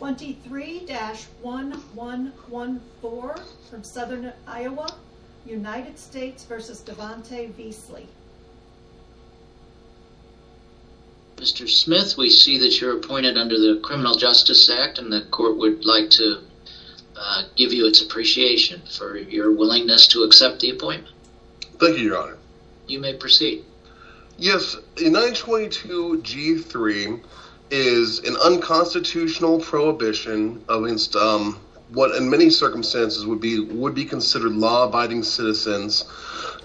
23-1114 from Southern Iowa, United States versus Devonte Veasley. Mr. Smith, we see that you're appointed under the Criminal Justice Act, and the court would like to uh, give you its appreciation for your willingness to accept the appointment. Thank you, Your Honor. You may proceed. Yes, in 922 G3 is an unconstitutional prohibition against um, what, in many circumstances, would be would be considered law-abiding citizens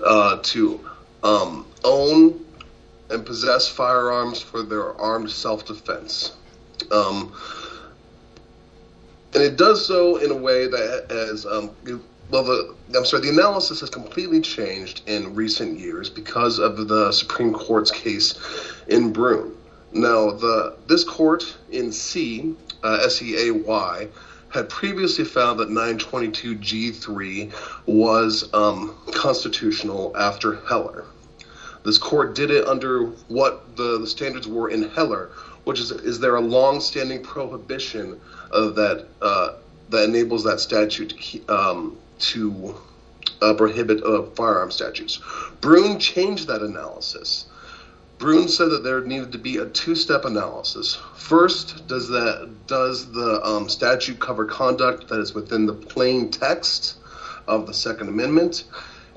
uh, to um, own and possess firearms for their armed self-defense. Um, and it does so in a way that has um, well the I'm sorry the analysis has completely changed in recent years because of the Supreme Court's case in Bruen. Now the this court in Seay uh, S E A Y had previously found that 922 G3 was um, constitutional after Heller. This court did it under what the, the standards were in Heller, which is is there a long-standing prohibition uh, that uh, that enables that statute to keep, um, to uh, prohibit uh, firearm statutes. Bruen changed that analysis. Bruen said that there needed to be a two-step analysis. First, does that does the um, statute cover conduct that is within the plain text of the Second Amendment?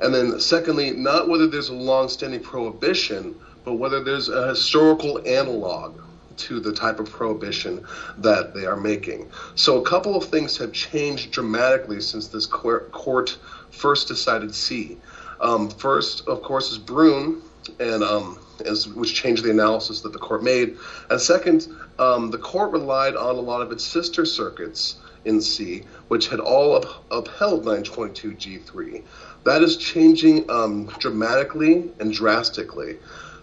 And then, secondly, not whether there's a long-standing prohibition, but whether there's a historical analog to the type of prohibition that they are making. So, a couple of things have changed dramatically since this court first decided Seay. Um, first, of course, is Bruen, and um, is, which changed the analysis that the court made. And second, um, the court relied on a lot of its sister circuits in Seay, which had all up, upheld 922 G3. That is changing um, dramatically and drastically.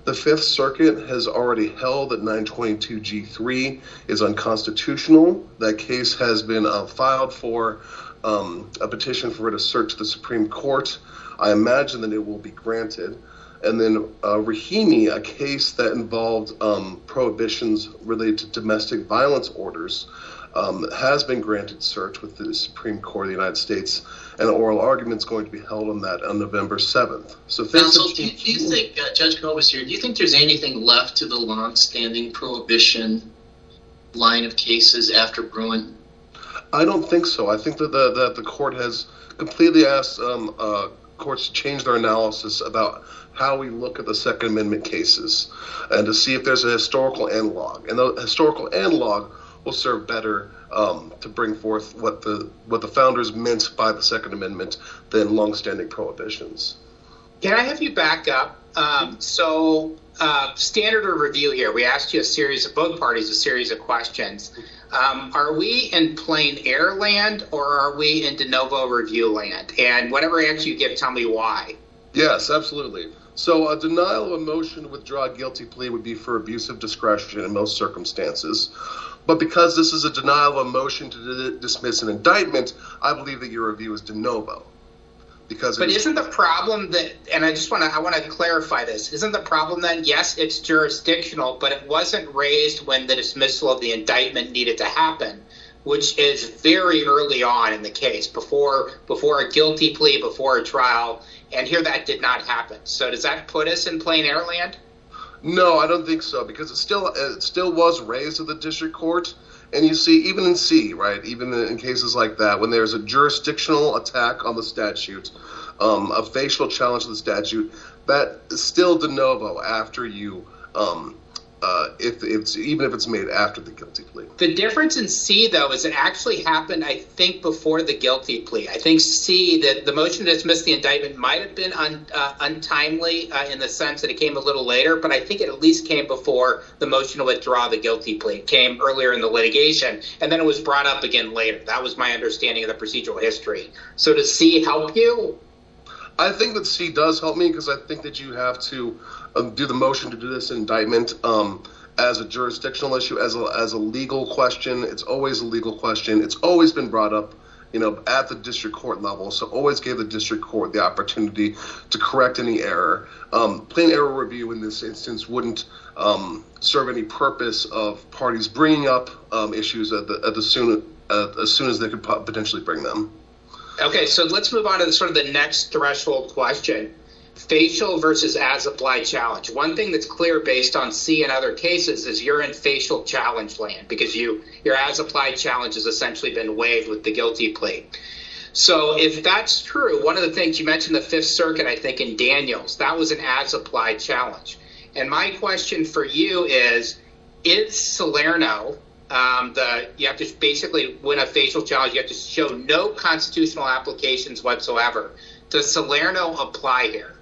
The Fifth Circuit has already held that 922G3 is unconstitutional. That case has been uh, filed for um, a petition for it to search the Supreme Court. I imagine that it will be granted. And then uh, Rahimi, a case that involved um, prohibitions related to domestic violence orders, um, has been granted cert with the Supreme Court of the United States, and oral argument is going to be held on that on November 7th. So, Counsel, do, do you think, uh, Judge Kobes here, do you think there's anything left to the long-standing prohibition line of cases after Bruen? I don't think so. I think that the, that the court has completely asked um, uh, courts to change their analysis about how we look at the Second Amendment cases and to see if there's a historical analog. And the historical analog will serve better um, to bring forth what the what the founders meant by the Second Amendment than longstanding prohibitions. Can I have you back up? Um, so, uh, standard of review here. We asked you a series of both parties a series of questions. Um, are we in plain error land or are we in de novo review land? And whatever answer you give, tell me why. Yes, absolutely. So, a denial of a motion to withdraw a guilty plea would be for abuse of discretion in most circumstances. But because this is a denial of a motion to d- dismiss an indictment, I believe that your review is de novo. Because but isn't the problem that, and I just want to, I want to clarify this. Isn't the problem then? Yes, it's jurisdictional, but it wasn't raised when the dismissal of the indictment needed to happen, which is very early on in the case, before before a guilty plea, before a trial, and here that did not happen. So does that put us in plain error land? No, I don't think so because it still it still was raised at the district court, and you see even in Seay, right, even in cases like that, when there's a jurisdictional attack on the statute, um, a facial challenge to the statute, that is still de novo after you um, uh, if it's even if it's made after the guilty plea. The difference in Seay though is it actually happened, I think, before the guilty plea. I think Seay that the motion to dismiss the indictment might have been un, uh, untimely uh, in the sense that it came a little later, but I think it at least came before the motion to withdraw the guilty plea. It came earlier in the litigation, and then it was brought up again later. That was my understanding of the procedural history. So does Seay help you? I think that Seay does help me because I think that you have to do the motion to do this indictment um, as a jurisdictional issue, as a, as a legal question. It's always a legal question. It's always been brought up you know, at the district court level. So always gave the district court the opportunity to correct any error. Um, plain error review in this instance wouldn't um, serve any purpose of parties bringing up um, issues at the, at the soon uh, as soon as they could potentially bring them. Okay, so let's move on to the, sort of the next threshold question facial versus as applied challenge. One thing that's clear based on Seay and other cases is you're in facial challenge land because you your as applied challenge has essentially been waived with the guilty plea. So if that's true, one of the things you mentioned the Fifth Circuit, I think in Daniels, that was an as applied challenge. And my question for you is: Is Salerno um, the you have to basically win a facial challenge? You have to show no constitutional applications whatsoever. Does Salerno apply here?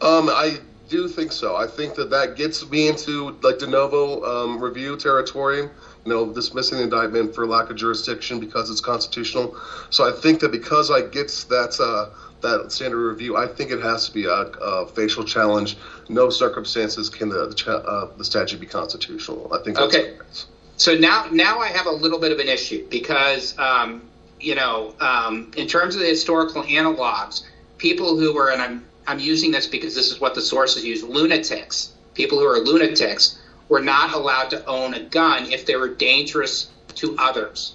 Um, I do think so. I think that that gets me into like de novo um, review territory. You know, dismissing the indictment for lack of jurisdiction because it's constitutional. So I think that because I gets that uh, that standard review, I think it has to be a, a facial challenge. No circumstances can the the, uh, the statute be constitutional. I think. okay. So now, now I have a little bit of an issue because, um, you know, um, in terms of the historical analogs, people who were, and I'm I'm using this because this is what the sources use lunatics, people who are lunatics, were not allowed to own a gun if they were dangerous to others.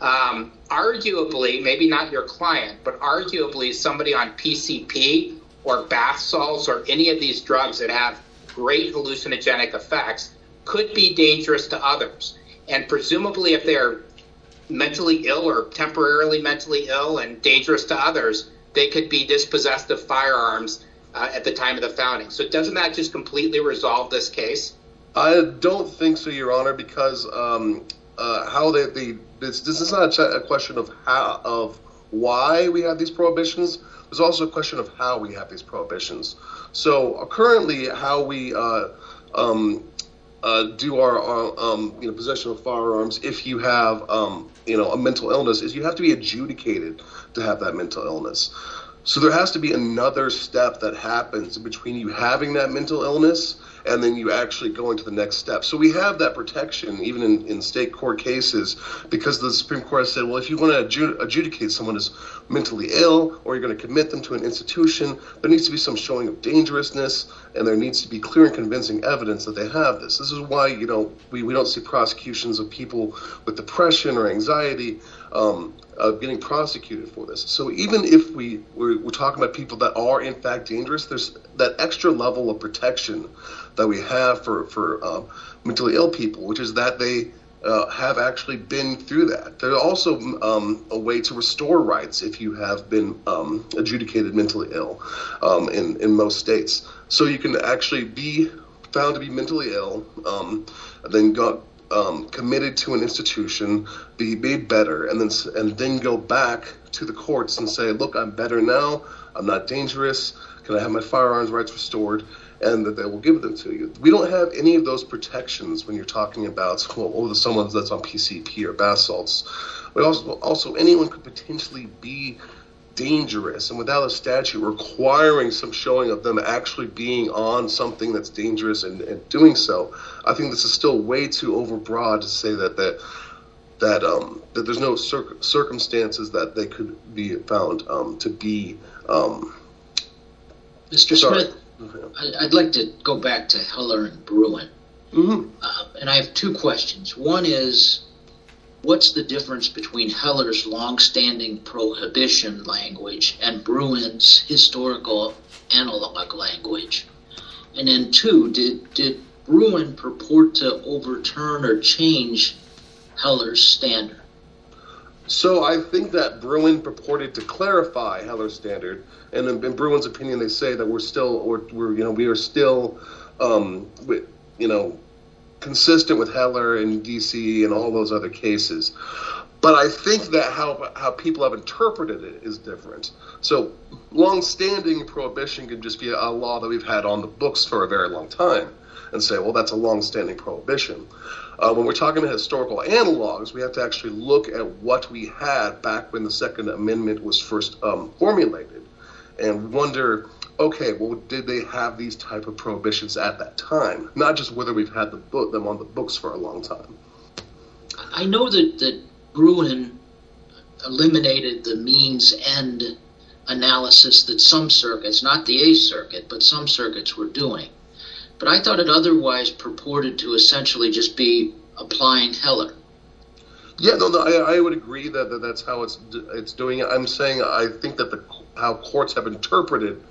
Um, arguably, maybe not your client, but arguably somebody on PCP or bath salts or any of these drugs that have great hallucinogenic effects could be dangerous to others. And presumably, if they're mentally ill or temporarily mentally ill and dangerous to others, they could be dispossessed of firearms uh, at the time of the founding. So doesn't that just completely resolve this case? I don't think so, Your Honor, because um, uh, how they, they this, this is not a, question of how of why we have these prohibitions. There's also a question of how we have these prohibitions. So uh, currently, how we uh, um, uh, do our, um, you know possession of firearms if you have um, you know a mental illness is you have to be adjudicated to have that mental illness. So there has to be another step that happens between you having that mental illness and then you actually go into the next step. So we have that protection even in, in state court cases because the Supreme Court has said, well, if you want to adjudicate someone as mentally ill or you're going to commit them to an institution, there needs to be some showing of dangerousness and there needs to be clear and convincing evidence that they have this. This is why, you know, we, we don't see prosecutions of people with depression or anxiety um, uh, getting prosecuted for this. So even if we we're, we're, talking about people that are in fact dangerous, there's that extra level of protection that we have for for uh, mentally ill people, which is that they uh, have actually been through that. There's also um, a way to restore rights if you have been um, adjudicated mentally ill um, in in most states. So you can actually be found to be mentally ill, um, then got um, committed to an institution, be made better, and then and then go back to the courts and say, look, I'm better now. I'm not dangerous. Can I have my firearms rights restored? And that they will give them to you. We don't have any of those protections when you're talking about well, someone that's on PCP or bath salts. But also, also anyone could potentially be dangerous and without a statute requiring some showing of them actually being on something that's dangerous and, and doing so, I think this is still way too overbroad to say that that that um, that there's no cir- circumstances that they could be found um, to be. Um, Mr. Sorry. Smith, I'd like to go back to Heller and Bruen, mm-hmm. uh, and I have two questions. One is what's the difference between Heller's long-standing prohibition language and Bruen's historical analog language? And then two, did did Bruen purport to overturn or change Heller's standard? So I think that Bruin purported to clarify Heller's standard, and in, in Bruen's opinion, they say that we're still, or we're, you know, we are still, um, you know, consistent with Heller and DC and all those other cases. But I think that how how people have interpreted it is different. So, long-standing prohibition can just be a, law that we've had on the books for a very long time, and say, well, that's a long-standing prohibition. Uh, when we're talking about historical analogs, we have to actually look at what we had back when the Second Amendment was first um, formulated, and wonder okay, well, did they have these type of prohibitions at that time? Not just whether we've had the book, them on the books for a long time. I know that, that Bruen eliminated the means end analysis that some circuits, not the Eighth Circuit, but some circuits were doing. But I thought it otherwise purported to essentially just be applying Heller. Yeah, no, no, I, I would agree that, that that's how it's it's doing it. I'm saying I think that the how courts have interpreted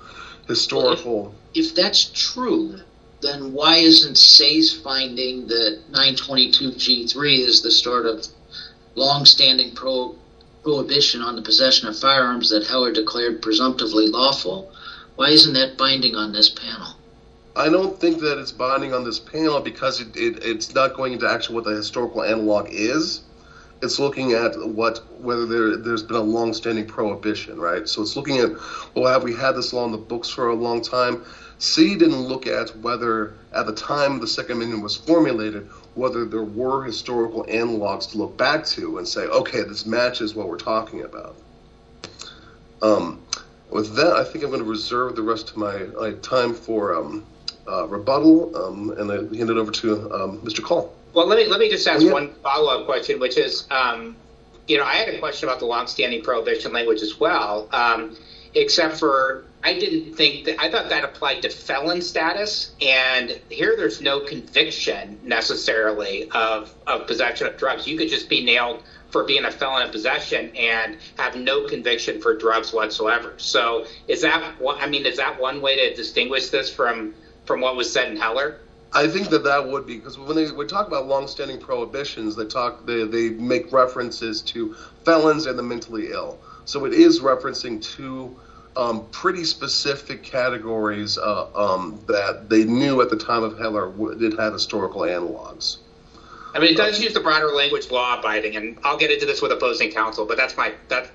historical. If that's true, then why isn't Seay's finding that 922G3 is the start of long-standing pro- prohibition on the possession of firearms that Heller declared presumptively lawful? Why isn't that binding on this panel? I don't think that it's binding on this panel because it, it, it's not going into actually what the historical analog is. It's looking at what whether there there's been a long-standing prohibition, right? So it's looking at well, have we had this law in the books for a long time? Seay didn't look at whether at the time the Second Amendment was formulated, whether there were historical analogs to look back to and say, okay, this matches what we're talking about. Um, with that, I think I'm going to reserve the rest of my, my time for um, uh, rebuttal, um, and I hand it over to um, Mr. Call. Well, let me let me just ask Oh, yeah. one follow up question, which is, um, you know, I had a question about the longstanding prohibition language as well, um, except for I didn't think that I thought that applied to felon status, and here there's no conviction necessarily of of possession of drugs. You could just be nailed for being a felon in possession and have no conviction for drugs whatsoever. So, is that? I mean, is that one way to distinguish this from from what was said in Heller? I think that that would be because when they we talk about long-standing prohibitions, they talk they, they make references to felons and the mentally ill. So it is referencing two um, pretty specific categories uh, um, that they knew at the time of Heller did have historical analogs. I mean, it does use the broader language law abiding, and I'll get into this with opposing counsel, but that's my that.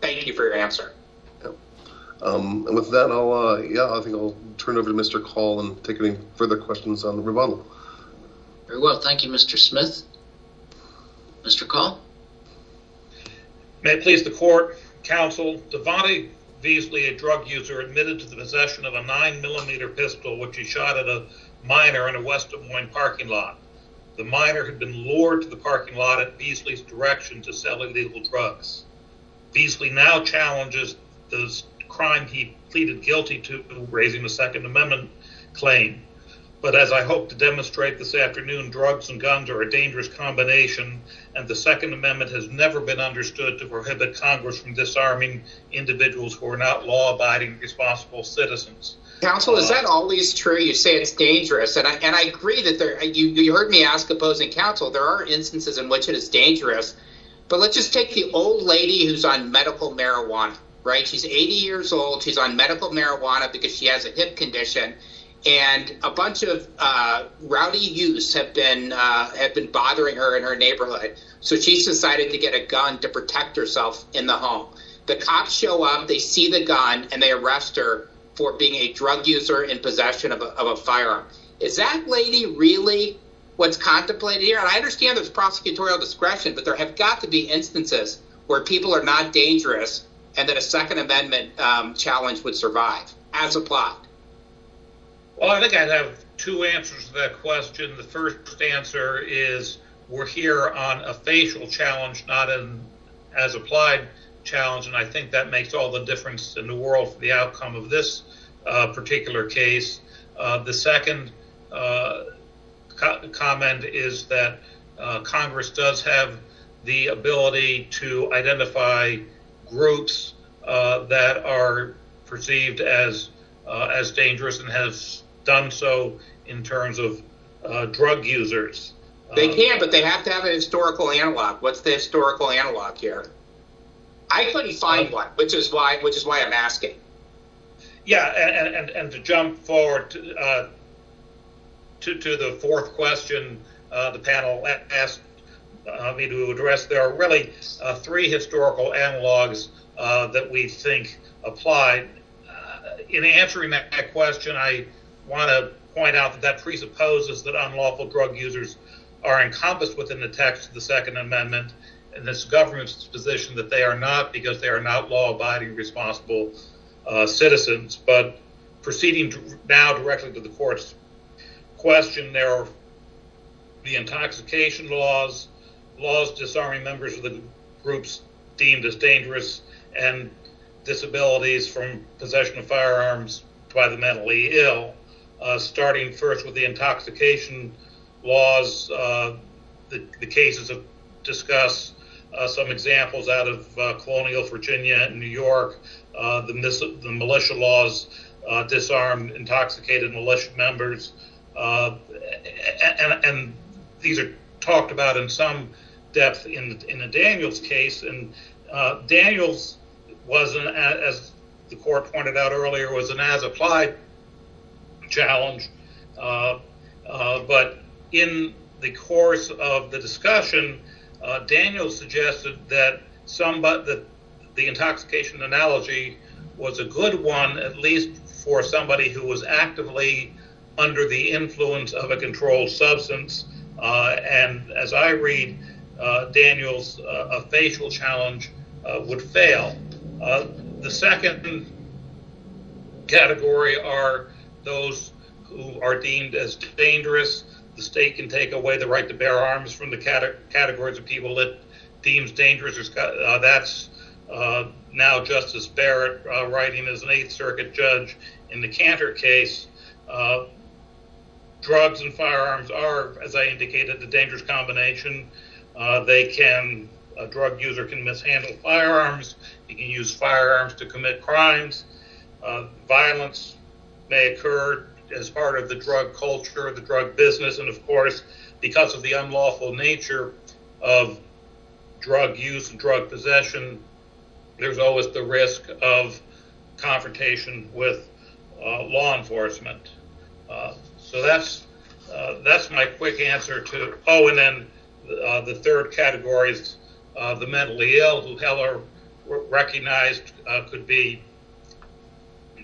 Thank you for your answer. Um, and with that, I'll uh, yeah, I think I'll turn over to Mr. Call and take any further questions on the rebuttal. Very well, thank you, Mr. Smith. Mr. Call? May it please the court, counsel, Devonte Veasley, a drug user, admitted to the possession of a 9mm pistol which he shot at a minor in a West Des Moines parking lot. The minor had been lured to the parking lot at Veasley's direction to sell illegal drugs. Beasley now challenges the crime he pleaded guilty to, raising the Second Amendment claim. But as I hope to demonstrate this afternoon, drugs and guns are a dangerous combination, and the Second Amendment has never been understood to prohibit Congress from disarming individuals who are not law abiding, responsible citizens. Counsel, is that uh, always true? You say it's dangerous, and I and I agree that there. You you heard me ask opposing counsel. There are instances in which it is dangerous, but let's just take the old lady who's on medical marijuana. Right, she's 80 years old. She's on medical marijuana because she has a hip condition, and a bunch of uh, rowdy youths have been uh, have been bothering her in her neighborhood. So she's decided to get a gun to protect herself in the home. The cops show up, they see the gun, and they arrest her for being a drug user in possession of a, of a firearm. Is that lady really what's contemplated here? And I understand there's prosecutorial discretion, but there have got to be instances where people are not dangerous and that a Second Amendment um, challenge would survive as applied. Well, I think I'd have two answers to that question. The first answer is we're here on a facial challenge, not an as applied challenge, and I think that makes all the difference in the world for the outcome of this uh, particular case. Uh, the second uh, co- comment is that uh, Congress does have the ability to identify groups uh, that are perceived as uh, as dangerous and has done so in terms of uh, drug users. They Uh, can, but they have to have a historical analog. What's the historical analog here? I couldn't find one, which is why which is why I'm asking. Yeah, and, and, and to jump forward to, uh, to, to the fourth question uh, the panel asked uh, me to address, there are really uh, three historical analogs uh, that we think apply. Uh, in answering that, that question, I want to point out that that presupposes that unlawful drug users are encompassed within the text of the Second Amendment, and this government's position that they are not because they are not law-abiding, responsible uh, citizens. But proceeding now directly to the court's question, there are the intoxication laws, laws disarming members of the groups deemed as dangerous and disabilities from possession of firearms by the mentally ill. Uh, starting first with the intoxication laws, uh, the, the cases have discussed uh, some examples out of uh, colonial Virginia and New York. Uh, the, mis- the militia laws uh, disarm intoxicated militia members. And, and, these are talked about in some depth in, in the Daniels case. And uh, Daniels was, an, as the court pointed out earlier, was an as applied challenge. but in the course of the discussion, uh, Daniel suggested that somebody, that the intoxication analogy was a good one, at least for somebody who was actively under the influence of a controlled substance. Uh, and as I read, uh, Daniel's uh, a facial challenge would fail. The second category are those who are deemed as dangerous the state can take away the right to bear arms from the categories of people it deems dangerous. Uh, that's uh, now Justice Barrett uh, writing as an Eighth Circuit judge in the Kanter case. Drugs and firearms are, as I indicated, a dangerous combination. Uh, they can, a drug user can mishandle firearms. He can use firearms to commit crimes. Uh, violence may occur as part of the drug culture, the drug business, and of course, because of the unlawful nature of drug use and drug possession, there's always the risk of confrontation with uh, law enforcement. Uh, so that's uh, that's my quick answer to. Oh, and then uh, the third category is uh, the mentally ill, who Heller recognized uh, could be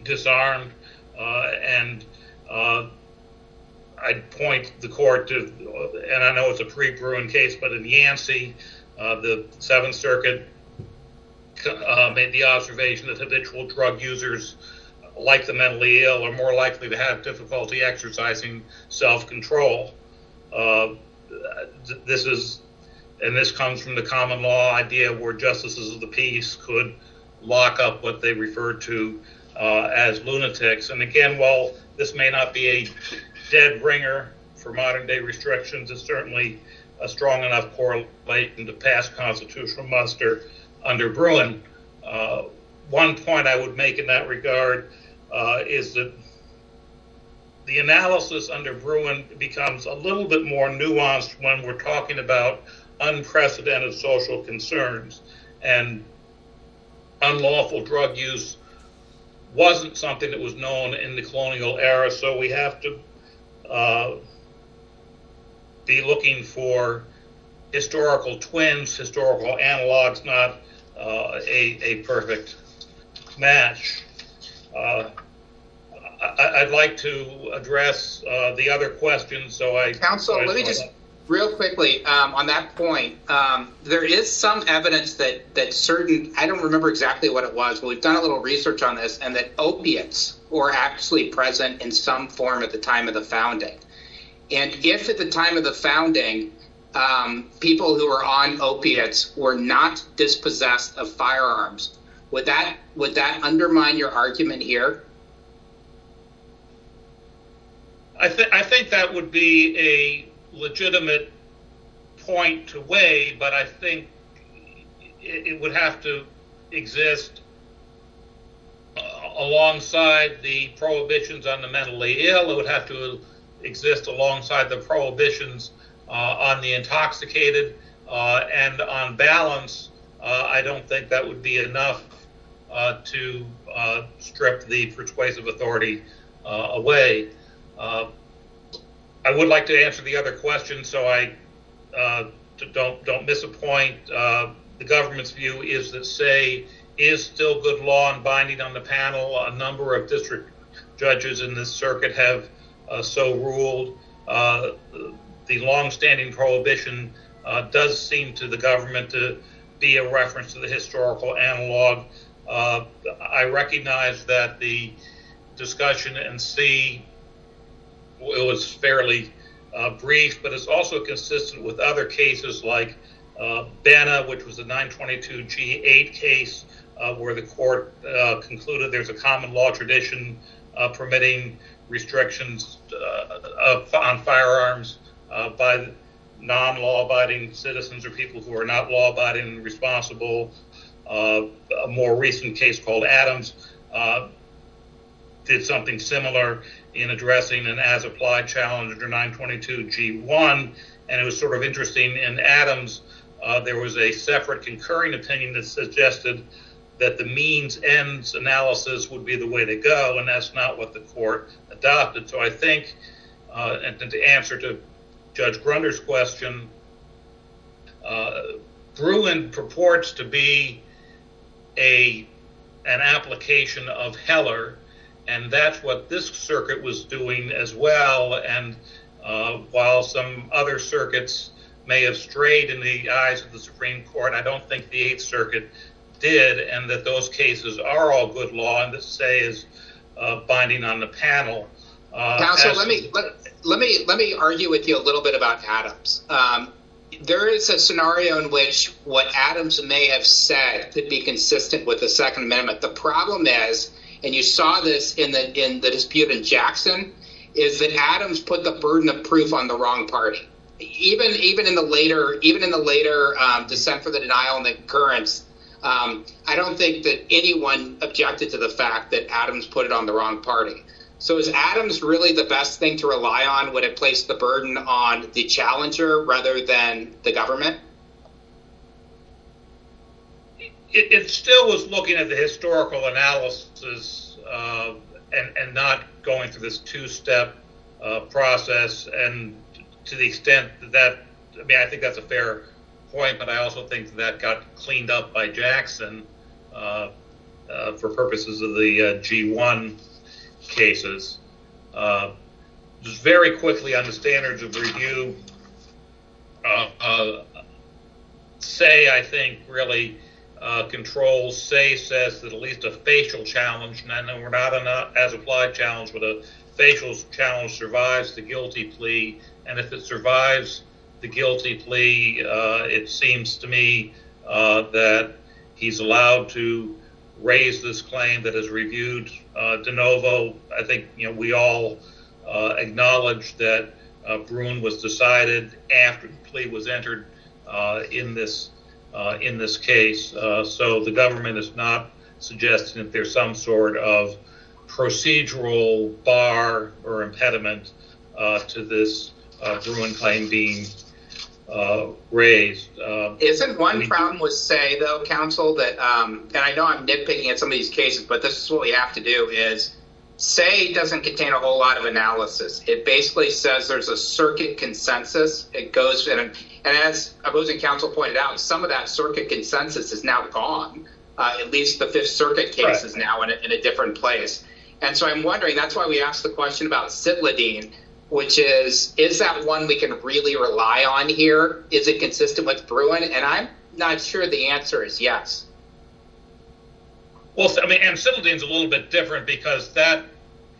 disarmed and uh, I'd point the court to, and I know it's a pre-Bruen case, but in Yancey, uh, the Seventh Circuit uh, made the observation that habitual drug users, like the mentally ill, are more likely to have difficulty exercising self-control. Uh, this is, and this comes from the common law idea where justices of the peace could lock up what they referred to uh, as lunatics. And again, while this may not be a dead ringer for modern day restrictions. It's certainly a strong enough correlation to pass constitutional muster under Bruen. Uh, one point I would make in that regard uh, is that the analysis under Bruen becomes a little bit more nuanced when we're talking about unprecedented social concerns and unlawful drug use wasn't something that was known in the colonial era, so we have to uh, be looking for historical twins, historical analogs, not uh, a, a perfect match. Uh, I, would like to address uh, the other questions, so I. Counsel, let me just real quickly um, on that point, um, there is some evidence that that certain I don't remember exactly what it was, but we've done a little research on this, and that opiates were actually present in some form at the time of the founding. And if at the time of the founding, um, people who were on opiates were not dispossessed of firearms, would that would that undermine your argument here? I, th- I think that would be a legitimate point to weigh, but I think it, it would have to exist uh, alongside the prohibitions on the mentally ill. It would have to exist alongside the prohibitions uh, on the intoxicated. Uh, and on balance, uh, I don't think that would be enough to uh, strip the persuasive authority away. I would like to answer the other question, so I uh, don't don't miss a point. Uh, the government's view is that Seay is still good law and binding on the panel. A number of district judges in this circuit have uh, so ruled. Uh, the longstanding prohibition uh, does seem to the government to be a reference to the historical analog. Uh, I recognize that the discussion in Seay it was fairly uh, brief, but it's also consistent with other cases like uh, which was a 922G8 case uh, where the court uh, concluded there's a common law tradition uh, permitting restrictions uh, on firearms uh, by non-law-abiding citizens or people who are not law-abiding and responsible. A more recent case called Adams did something similar in addressing an as-applied challenge under 922G1, and it was sort of interesting. In Adams, uh, there was a separate concurring opinion that suggested that the means ends analysis would be the way to go, and that's not what the court adopted. So I think, uh, and to answer to Judge Gruender's question, uh, Bruen purports to be a an application of Heller, and that's what this circuit was doing as well. And uh, while some other circuits may have strayed in the eyes of the Supreme Court, I don't think the Eighth Circuit did, and that those cases are all good law, and this Seay is uh, binding on the panel. Uh, Counsel, let me let, let, me let me argue with you a little bit about Adams. Um, there is a scenario in which what Adams may have said could be consistent with the Second Amendment. The problem is, and you saw this in the in the dispute in Jackson, is that Adams put the burden of proof on the wrong party. Even even in the later even in the later um, dissent for the denial and the concurrence, um, I don't think that anyone objected to the fact that Adams put it on the wrong party. So is Adams really the best thing to rely on when it placed the burden on the challenger rather than the government? It, it still was looking at the historical analysis uh, and, and not going through this two-step uh, process. And to the extent that, that, I mean, I think that's a fair point, but I also think that got cleaned up by Jackson uh, uh, for purposes of the uh, G1 cases. Uh, just very quickly on the standards of review, uh, uh, Seay I think really controls. Seay says that at least a facial challenge, and we're not an as applied challenge, but a facial challenge survives the guilty plea, and if it survives the guilty plea, uh, it seems to me uh, that he's allowed to raise this claim that has reviewed uh, de novo. I think you know we all uh, acknowledge that uh, Bruen was decided after the plea was entered uh, in this in this case. so the government is not suggesting that there's some sort of procedural bar or impediment to this Bruen claim being uh, raised. Uh, Isn't one I mean, problem with Seay though, counsel, that um, and I know I'm nitpicking at some of these cases, but this is what we have to do is Seay doesn't contain a whole lot of analysis. It basically says there's a circuit consensus. It goes and and as opposing counsel pointed out, some of that circuit consensus is now gone. Uh, at least the Fifth Circuit case right. is now in a, in a different place. And so I'm wondering. That's why we asked the question about Sitladeen which is is that one we can really rely on here? Is it consistent with Bruen? And I'm not sure the answer is yes. Well, I mean, and Sitladeen's a little bit different because that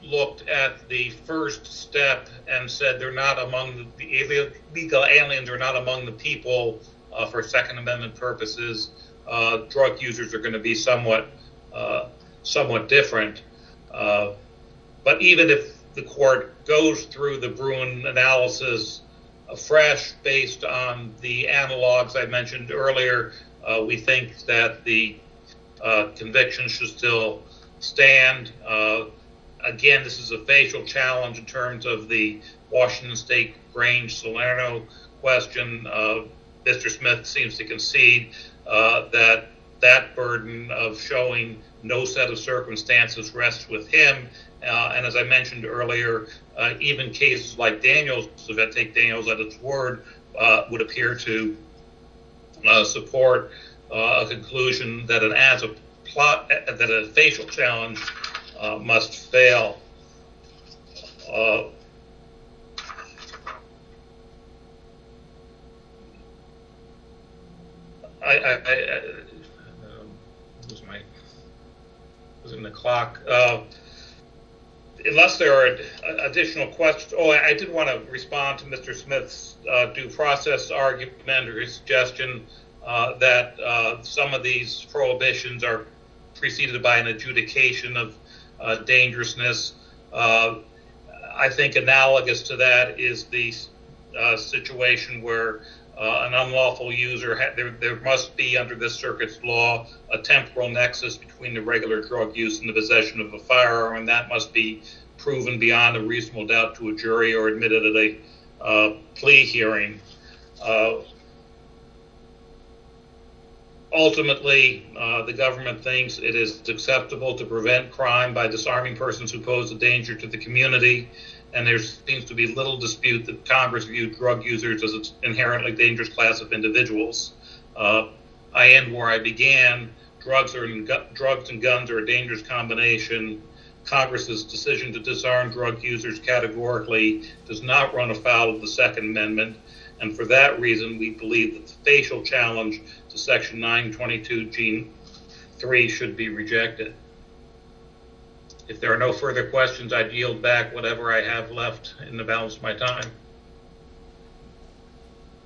looked at the first step and said they're not among the illegal aliens are not among the people uh, for Second Amendment purposes. Uh, drug users are going to be somewhat uh, somewhat different. Uh, but even if the court goes through the Bruen analysis afresh based on the analogs I mentioned earlier. Uh, we think that the uh, conviction should still stand. Uh, again, this is a facial challenge in terms of the Washington State Grange Salerno question. Uh, Mr. Smith seems to concede uh, that that burden of showing no set of circumstances rests with him uh, and as I mentioned earlier, uh, even cases like Daniels, if I take Daniels at its word, uh, would appear to uh, support uh, a conclusion that an as a plot that a facial challenge must fail. I, I, I was my was in the clock unless there are additional questions, oh, I did want to respond to Mr. Smith's uh, due process argument or suggestion uh, that uh, some of these prohibitions are preceded by an adjudication of uh, dangerousness. Uh, I think analogous to that is the uh, situation where uh, an unlawful user, there, there must be under this circuit's law a temporal nexus between the regular drug use and the possession of a firearm, and that must be proven beyond a reasonable doubt to a jury or admitted at a uh, plea hearing. Uh, ultimately, uh, the government thinks it is acceptable to prevent crime by disarming persons who pose a danger to the community and there seems to be little dispute that Congress viewed drug users as an inherently dangerous class of individuals. Uh, I end where I began. Drugs are drugs and guns are a dangerous combination. Congress's decision to disarm drug users categorically does not run afoul of the Second Amendment, and for that reason, we believe that the facial challenge to Section 922G3 should be rejected. If there are no further questions, I'd yield back whatever I have left in the balance of my time.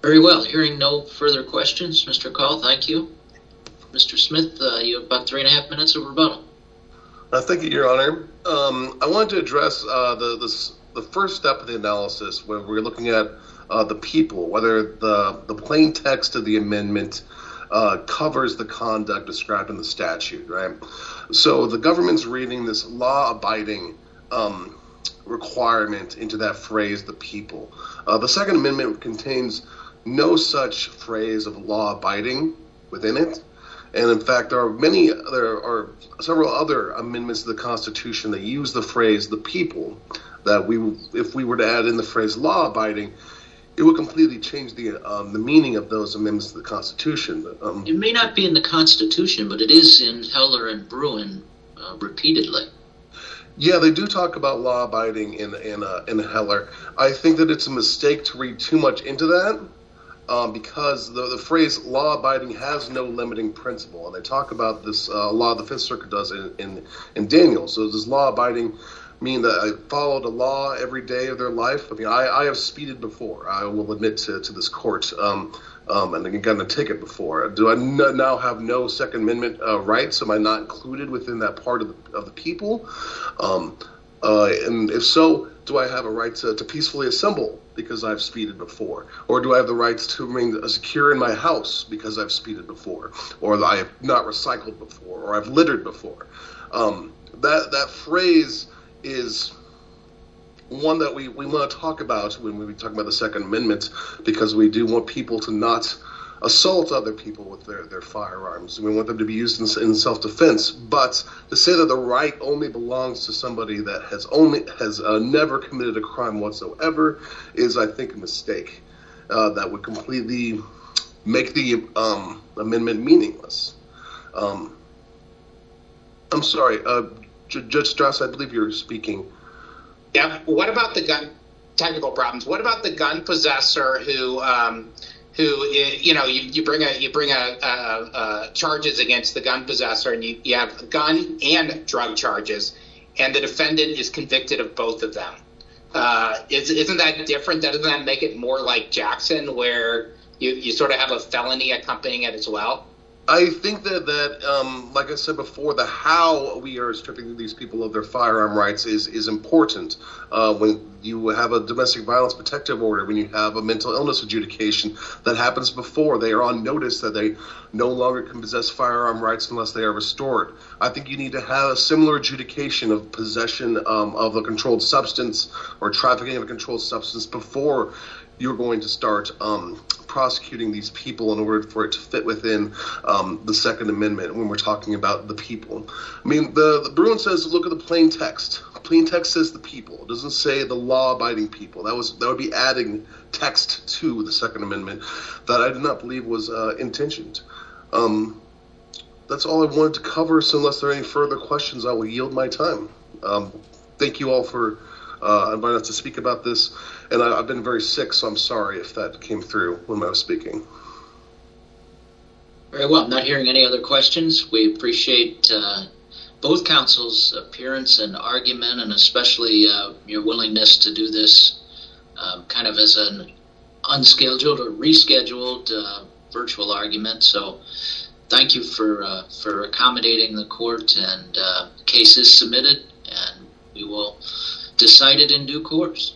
Very well. Hearing no further questions, Mr. Call, thank you. Mr. Smith, uh, you have about three and a half minutes of rebuttal. Uh, thank you, Your Honor. Um, I wanted to address uh, the this, the first step of the analysis where we're looking at uh, the people, whether the the plain text of the amendment uh, covers the conduct described in the statute, right? So the government's reading this law abiding um, requirement into that phrase, the people. Uh, the Second Amendment contains no such phrase of law abiding within it. And in fact, there are many, there are several other amendments to the Constitution that use the phrase the people. That we, if we were to add in the phrase law abiding, it would completely change the um, the meaning of those amendments to the Constitution. Um, it may not be in the Constitution, but it is in Heller and Bruen uh, repeatedly. Yeah, they do talk about law abiding in in uh, in Heller. I think that it's a mistake to read too much into that. Um, because the, the phrase law abiding has no limiting principle. And they talk about this uh, law the Fifth Circuit does in, in, in Daniel. So, does law abiding mean that I followed a law every day of their life. I mean, I, I have speeded before. I will admit to, to this court, um, um, and gotten a ticket before. Do I n- now have no Second Amendment uh, rights? Am I not included within that part of the, of the people? Um, uh, and if so, do I have a right to, to peacefully assemble because I've speeded before? Or do I have the rights to remain secure in my house because I've speeded before? Or I have not recycled before? Or I've littered before? Um, that, that phrase is one that we, we want to talk about when we talk about the Second Amendment because we do want people to not assault other people with their, their firearms. We want them to be used in, in self defense. But to say that the right only belongs to somebody that has only has uh, never committed a crime whatsoever is, I think, a mistake uh, that would completely make the um, amendment meaningless. Um, I'm sorry. Uh, Judge Stras, I believe you're speaking. Yeah. What about the gun technical problems? What about the gun possessor who, um, who you know, you, you bring a you bring a, a, a, charges against the gun possessor, and you, you have gun and drug charges, and the defendant is convicted of both of them. Uh, is, isn't that different? Doesn't that make it more like Jackson, where you, you sort of have a felony accompanying it as well? I think that that um, like I said before, the how we are stripping these people of their firearm rights is is important. Uh, when you have a domestic violence protective order, when you have a mental illness adjudication, that happens before they are on notice that they no longer can possess firearm rights unless they are restored. I think you need to have a similar adjudication of possession um, of a controlled substance or trafficking of a controlled substance before you're going to start um, prosecuting these people in order for it to fit within um, the Second Amendment when we're talking about the people. I mean, the, the Bruen says look at the plain text. Plain text says the people. It doesn't say the law-abiding people. That was that would be adding text to the Second Amendment that I do not believe was uh, intentioned. Um, that's all I wanted to cover. So unless there are any further questions, I will yield my time. Um, thank you all for uh, inviting us to speak about this and I, have been very sick, so I'm sorry if that came through when I was speaking. Very well. Not hearing any other questions. We appreciate uh, both counsels' appearance and argument, and especially uh, your willingness to do this um, kind of as an unscheduled or rescheduled uh, virtual argument. So, thank you for uh, for accommodating the court, and uh, case is submitted, and we will decide it in due course.